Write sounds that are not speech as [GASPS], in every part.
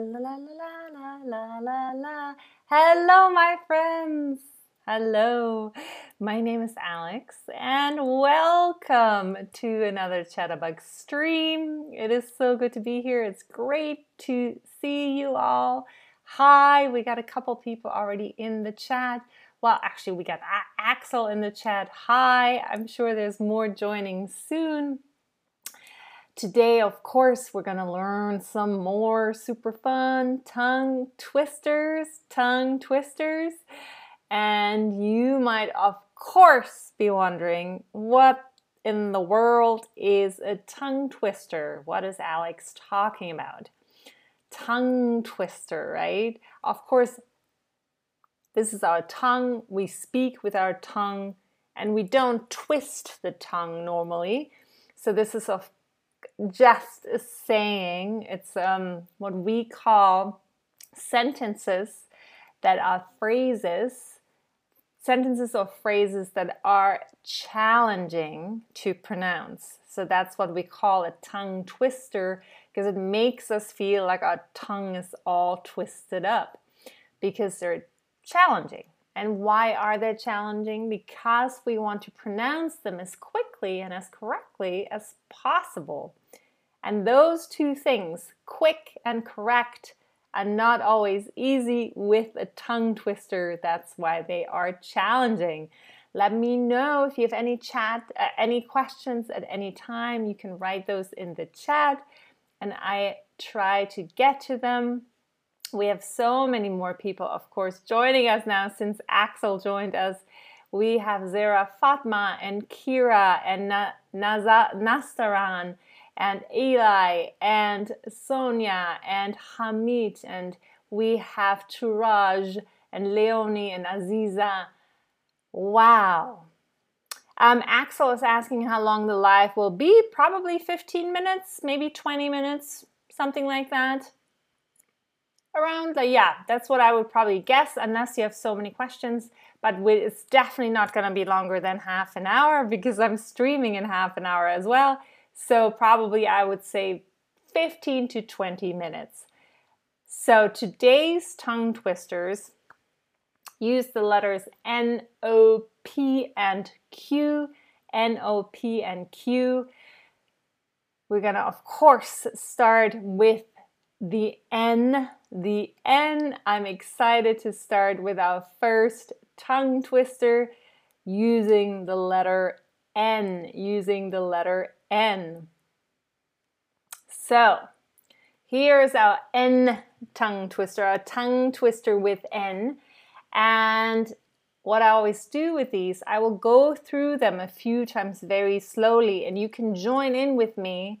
la la la la la la. Hello, my friends. Hello. My name is Alex, and welcome to another Chatterbug stream. It is so good to be here. It's great to see you all. Hi, we got a couple people already in the chat. Well, actually, we got Axel in the chat. Hi, I'm sure there's more joining soon. Today, of course, we're going to learn some more super fun tongue twisters, tongue twisters. And you might, of course, be wondering what in the world is a tongue twister? What is Alex talking about? Tongue twister, right? Of course, this is our tongue. We speak with our tongue and we don't twist the tongue normally. So, this is, of just saying. It's um, what we call sentences that are phrases, sentences or phrases that are challenging to pronounce. So that's what we call a tongue twister because it makes us feel like our tongue is all twisted up because they're challenging. And why are they challenging? Because we want to pronounce them as quickly and as correctly as possible. And those two things, quick and correct, are not always easy with a tongue twister. That's why they are challenging. Let me know if you have any chat, uh, any questions at any time. You can write those in the chat and I try to get to them we have so many more people, of course, joining us now since Axel joined us. We have Zara Fatma and Kira and Na- Naza- Nastaran and Eli and Sonia and Hamid and we have Turaj and Leonie and Aziza. Wow. Um, Axel is asking how long the live will be. Probably 15 minutes, maybe 20 minutes, something like that around like yeah that's what i would probably guess unless you have so many questions but it's definitely not going to be longer than half an hour because i'm streaming in half an hour as well so probably i would say 15 to 20 minutes so today's tongue twisters use the letters n o p and q n o p and q we're going to of course start with the N, the N. I'm excited to start with our first tongue twister using the letter N, using the letter N. So, here's our N tongue twister, our tongue twister with N. And what I always do with these, I will go through them a few times very slowly, and you can join in with me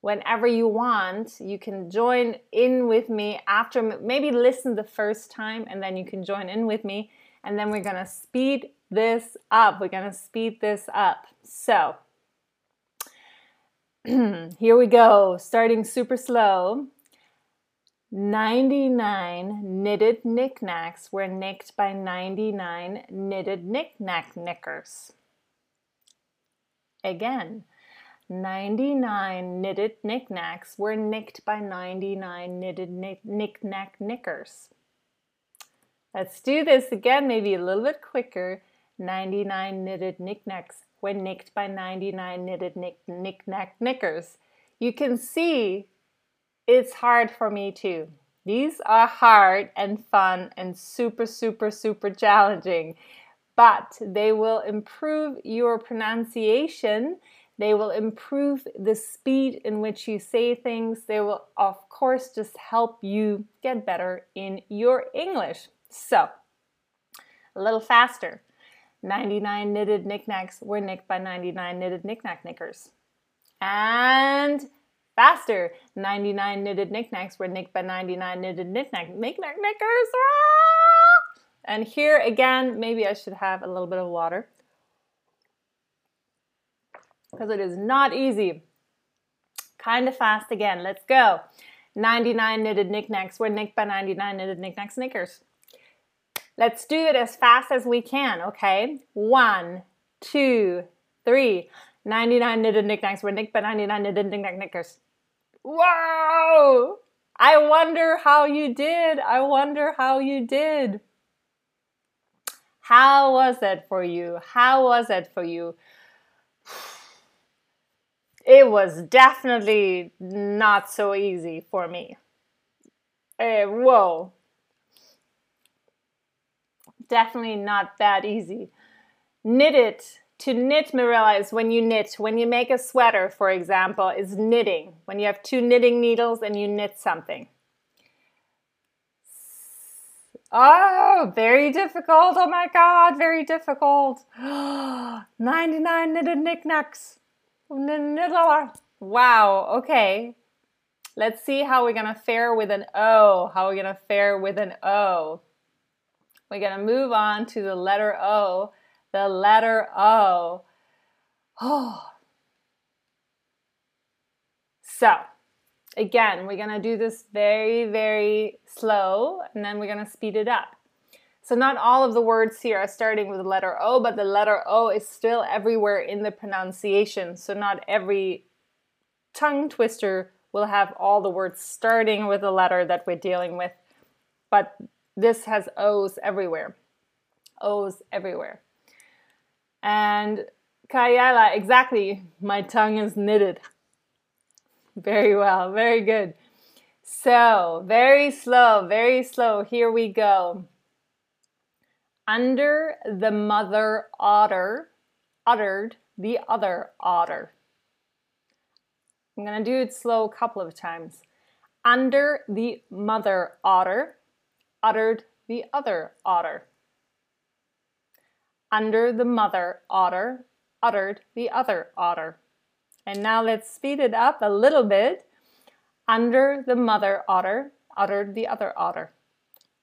whenever you want. You can join in with me after, maybe listen the first time and then you can join in with me. And then we're gonna speed this up. We're gonna speed this up. So, [CLEARS THROAT] here we go, starting super slow. 99 knitted knickknacks were nicked by 99 knitted knickknack knickers. Again, 99 knitted knickknacks were nicked by 99 knitted knickknack knickers. Let's do this again, maybe a little bit quicker. 99 knitted knickknacks were nicked by 99 knitted knick knickknack knickers. You can see it's hard for me too. These are hard and fun and super, super, super challenging, but they will improve your pronunciation they will improve the speed in which you say things. They will, of course, just help you get better in your English. So, a little faster. 99 knitted knickknacks were nicked by 99 knitted knickknack knickers. And faster. 99 knitted knickknacks were nicked by 99 knitted knickknack knickknack knickers. Ah! And here again, maybe I should have a little bit of water because it is not easy. Kind of fast again. Let's go. 99 knitted knickknacks were nicked by 99 knitted knickknack snickers. Let's do it as fast as we can, okay? One, two, three. 99 knitted knickknacks were nicked by 99 knitted knickknack knickers. Whoa! I wonder how you did. I wonder how you did. How was it for you? How was it for you? It was definitely not so easy for me. Uh, whoa. Definitely not that easy. Knit it. To knit, Marilla, is when you knit. When you make a sweater, for example, is knitting. When you have two knitting needles and you knit something. Oh, very difficult. Oh my God, very difficult. [GASPS] 99 knitted knickknacks. Wow, okay. Let's see how we're gonna fare with an O. How we're gonna fare with an O. We're gonna move on to the letter O. The letter O. Oh. So, again, we're gonna do this very, very slow and then we're gonna speed it up. So, not all of the words here are starting with the letter O, but the letter O is still everywhere in the pronunciation. So, not every tongue twister will have all the words starting with the letter that we're dealing with, but this has O's everywhere. O's everywhere. And Kayala, exactly, my tongue is knitted. Very well, very good. So, very slow, very slow. Here we go. Under the mother otter, uttered the other otter. I'm going to do it slow a couple of times. Under the mother otter, uttered the other otter. Under the mother otter, uttered the other otter. And now let's speed it up a little bit. Under the mother otter, uttered the other otter.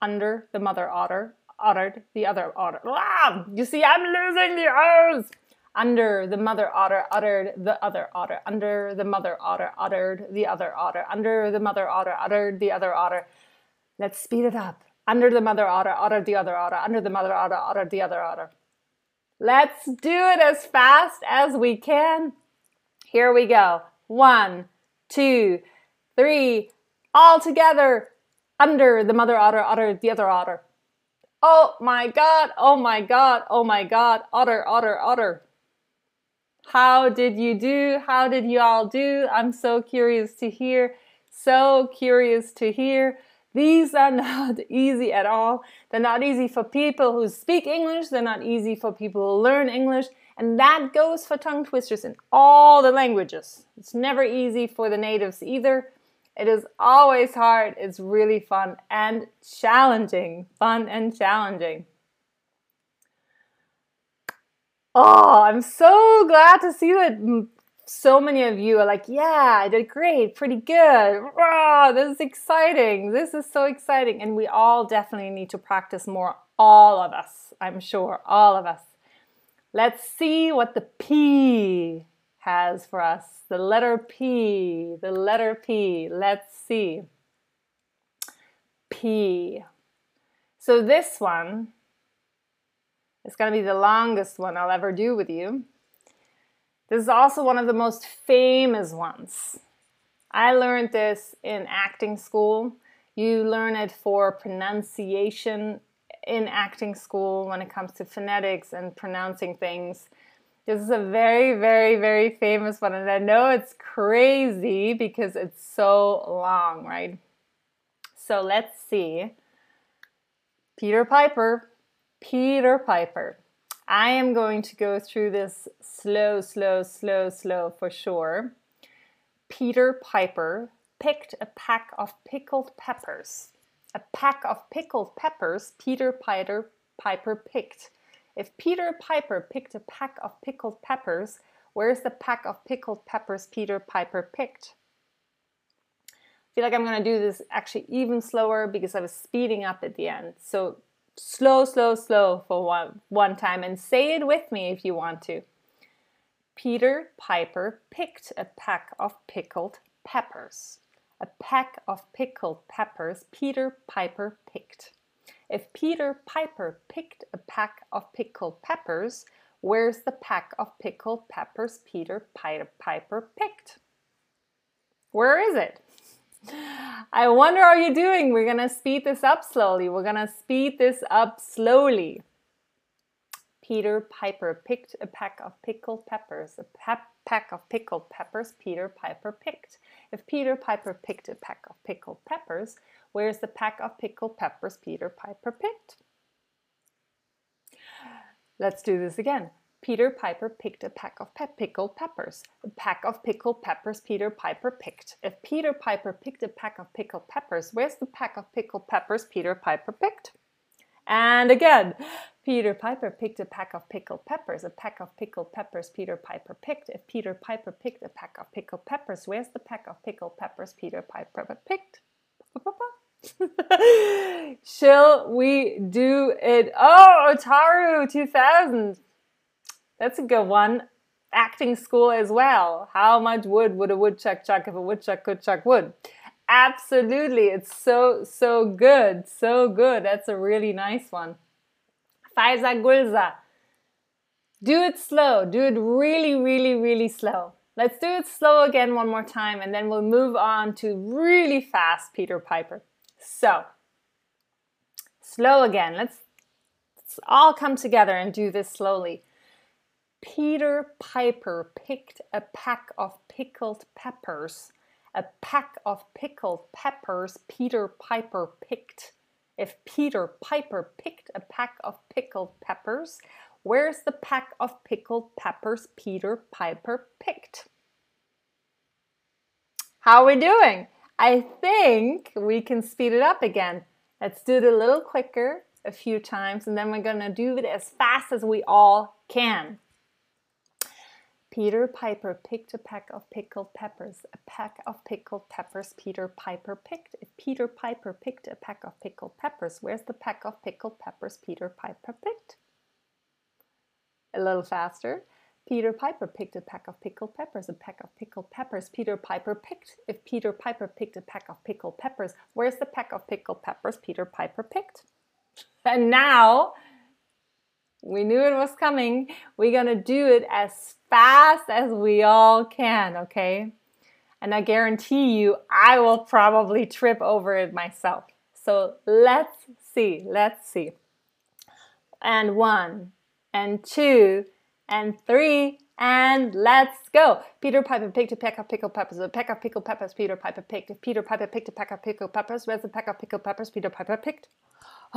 Under the mother otter, uttered the other otter. Ah, you see, I'm losing the O's. Under the mother otter uttered the other otter. Under the mother otter uttered the other otter. Under the mother otter uttered the other otter. Let's speed it up. Under the mother otter otter the other otter. Under the mother otter otter the other otter. Let's do it as fast as we can. Here we go. One, two, three, all together. Under the mother otter otter the other otter. Oh my god, oh my god, oh my god, otter, otter, otter. How did you do? How did you all do? I'm so curious to hear. So curious to hear. These are not [LAUGHS] easy at all. They're not easy for people who speak English. They're not easy for people who learn English. And that goes for tongue twisters in all the languages. It's never easy for the natives either. It is always hard. It's really fun and challenging. Fun and challenging. Oh, I'm so glad to see that so many of you are like, yeah, I did great, pretty good. Wow, this is exciting. This is so exciting. And we all definitely need to practice more. All of us, I'm sure, all of us. Let's see what the P has for us. The letter P, the letter P. Let's see. P. So this one it's going to be the longest one I'll ever do with you. This is also one of the most famous ones. I learned this in acting school. You learn it for pronunciation in acting school when it comes to phonetics and pronouncing things. This is a very, very, very famous one, and I know it's crazy because it's so long, right? So let's see. Peter Piper Peter Piper. I am going to go through this slow, slow, slow, slow for sure. Peter Piper picked a pack of pickled peppers. A pack of pickled peppers Peter Piper, Piper picked. If Peter Piper picked a pack of pickled peppers, where's the pack of pickled peppers Peter Piper picked? I feel like I'm going to do this actually even slower because I was speeding up at the end. So slow, slow, slow for one, one time and say it with me if you want to. Peter Piper picked a pack of pickled peppers. A pack of pickled peppers Peter Piper picked. If Peter Piper picked a pack of pickled peppers, where's the pack of pickled peppers Peter Piper picked? Where is it? I wonder how you're doing. We're going to speed this up slowly. We're going to speed this up slowly. Peter Piper picked a pack of pickled peppers. A pack of pickled peppers Peter Piper picked. If Peter Piper picked a pack of pickled peppers, where's the pack of pickled peppers Peter Piper picked? Let's do this again. Peter Piper picked a pack of pe pickled peppers. A pack of pickled peppers Peter Piper picked. If Peter Piper picked a pack of pickled peppers, where's the pack of pickled peppers Peter Piper picked? And again, Peter Piper picked a pack of pickled peppers. A pack of pickled peppers Peter Piper picked. If Peter Piper picked a pack of pickled peppers, where's the pack of pickled peppers Peter Piper picked? [LAUGHS] Shall we do it? Oh, Otaru 2000. That's a good one. Acting school as well. How much wood would a woodchuck chuck if a woodchuck could chuck wood? Absolutely. It's so, so good. So good. That's a really nice one. Faiza Gulza. Do it slow. Do it really, really, really slow. Let's do it slow again one more time and then we'll move on to really fast Peter Piper. So, slow again. Let's, let's all come together and do this slowly. Peter Piper picked a pack of pickled peppers. A pack of pickled peppers Peter Piper picked. If Peter Piper picked a pack of pickled peppers, where's the pack of pickled peppers Peter Piper picked? How are we doing? I think we can speed it up again. Let's do it a little quicker a few times and then we're to do it as fast as we all can. Peter Piper picked a pack of pickled peppers. A pack of pickled peppers Peter Piper picked. If Peter Piper picked a pack of pickled peppers, where's the pack of pickled peppers Peter Piper picked? A little faster. Peter Piper picked a pack of pickled peppers. A pack of pickled peppers Peter Piper picked. If Peter Piper picked a pack of pickled peppers, where's the pack of pickled peppers Peter Piper picked? [LAUGHS] And now we knew it was coming. We're going to do it as fast as we all can, okay? And I guarantee you, I will probably trip over it myself. So let's see, let's see. And one, and two, and three, and let's go. Peter Piper picked a peck of pickled peppers. A peck of pickled peppers Peter Piper picked. Peter Piper picked a peck of pickled peppers, where's the peck of pickled peppers Peter Piper picked?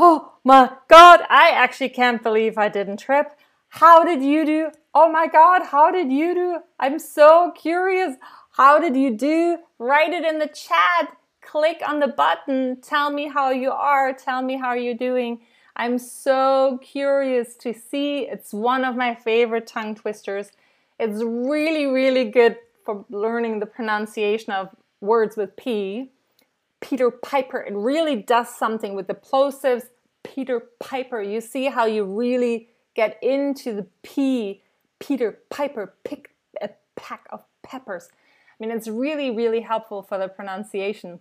Oh my God, I actually can't believe I didn't trip. How did you do? Oh my God, how did you do? I'm so curious. How did you do? Write it in the chat. Click on the button. Tell me how you are. Tell me how you're doing. I'm so curious to see. It's one of my favorite tongue twisters. It's really, really good for learning the pronunciation of words with P. Peter Piper. It really does something with the plosives. Peter Piper. You see how you really get into the P. Peter Piper picked a pack of peppers. I mean, it's really, really helpful for the pronunciation.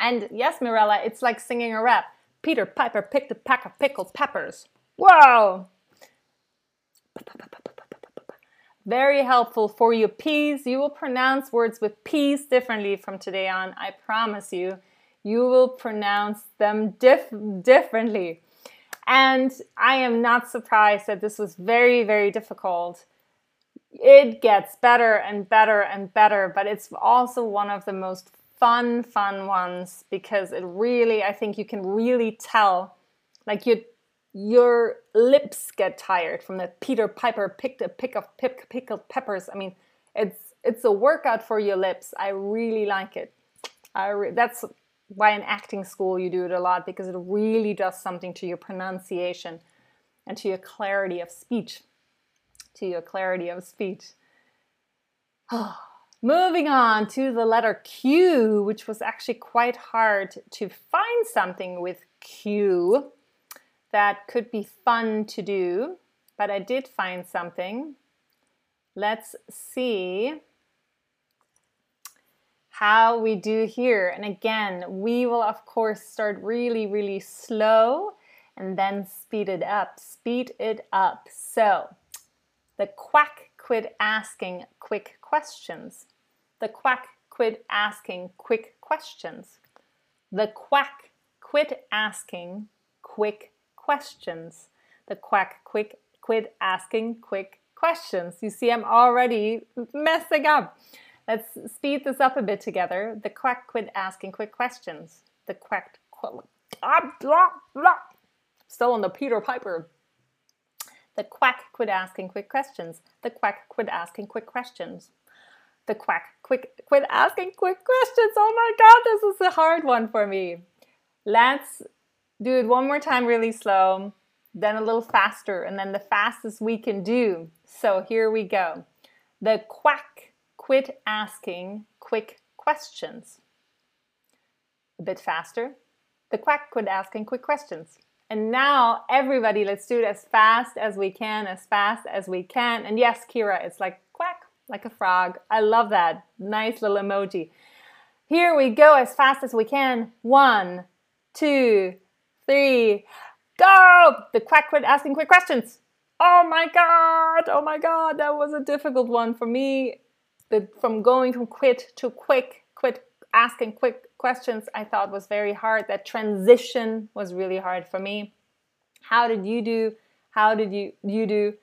And yes, Mirella, it's like singing a rap. Peter Piper picked a pack of pickled peppers. Whoa! Very helpful for your P's. You will pronounce words with P's differently from today on. I promise you. You will pronounce them dif differently. And I am not surprised that this was very, very difficult. It gets better and better and better, but it's also one of the most fun, fun ones because it really, I think you can really tell, like you your lips get tired from the Peter Piper picked a pick of pick, pickled peppers. I mean, it's it's a workout for your lips. I really like it. I re- that's why in acting school you do it a lot because it really does something to your pronunciation and to your clarity of speech. To your clarity of speech. [SIGHS] Moving on to the letter Q, which was actually quite hard to find something with Q that could be fun to do, but I did find something. Let's see how we do here. And again, we will of course start really, really slow and then speed it up. Speed it up. So the quack quit asking quick questions. The quack quit asking quick questions. The quack quit asking quick questions. The quack quick quit asking quick questions. You see, I'm already messing up. Let's speed this up a bit together. The quack quit ah, asking quick questions. The quack quit still on the Peter Piper. The quack quit asking quick questions. The quack quit asking quick questions. The quack quick quit asking quick questions. Oh my god, this is a hard one for me. Let's do it one more time really slow, then a little faster, and then the fastest we can do. So here we go. The quack quit asking quick questions. A bit faster. The quack quit asking quick questions. And now, everybody, let's do it as fast as we can, as fast as we can. And yes, Kira, it's like quack, like a frog. I love that. Nice little emoji. Here we go as fast as we can. One, two, three, go! The quack quit asking quick questions. Oh my god! Oh my god, that was a difficult one for me. The, from going from quit to quick, quit asking quick questions I thought was very hard. That transition was really hard for me. How did you do? How did you you do?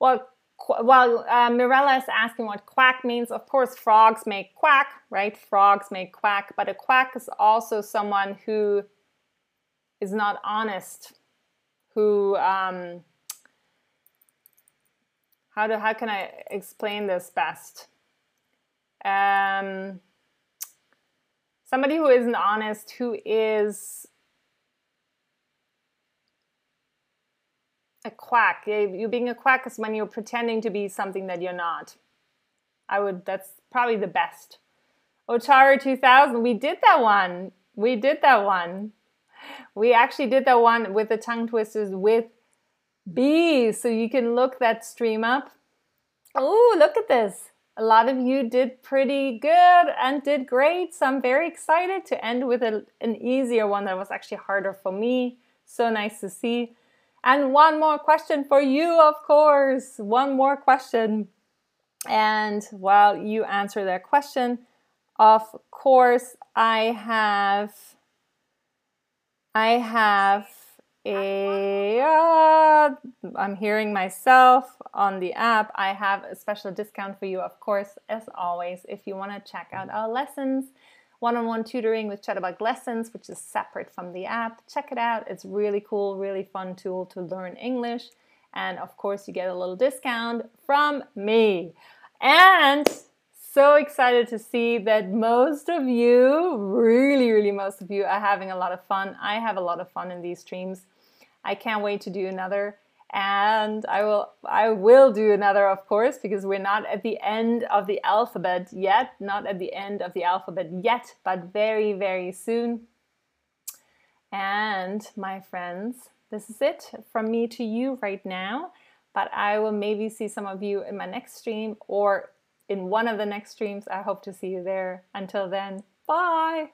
Well, well, uh, Mirella is asking what quack means. Of course, frogs make quack, right? Frogs make quack, but a quack is also someone who is not honest, who um, how do how can I explain this best? Um, somebody who isn't honest, who is a quack. You being a quack is when you're pretending to be something that you're not. I would. That's probably the best. Otaru 2000. We did that one. We did that one. We actually did that one with the tongue twisters with bees. So you can look that stream up. Oh, look at this. A lot of you did pretty good and did great. So I'm very excited to end with a, an easier one that was actually harder for me. So nice to see. And one more question for you, of course. One more question. And while you answer that question, of course, I have I have a uh, I'm hearing myself on the app. I have a special discount for you, of course, as always, if you want to check out our lessons, one-on-one tutoring with Chatterbug Lessons, which is separate from the app. Check it out. It's really cool, really fun tool to learn English. And of course, you get a little discount from me. And so excited to see that most of you, really, really most of you, are having a lot of fun. I have a lot of fun in these streams. I can't wait to do another and I will I will do another of course because we're not at the end of the alphabet yet, not at the end of the alphabet yet, but very very soon. And my friends, this is it from me to you right now, but I will maybe see some of you in my next stream or in one of the next streams. I hope to see you there. Until then, bye.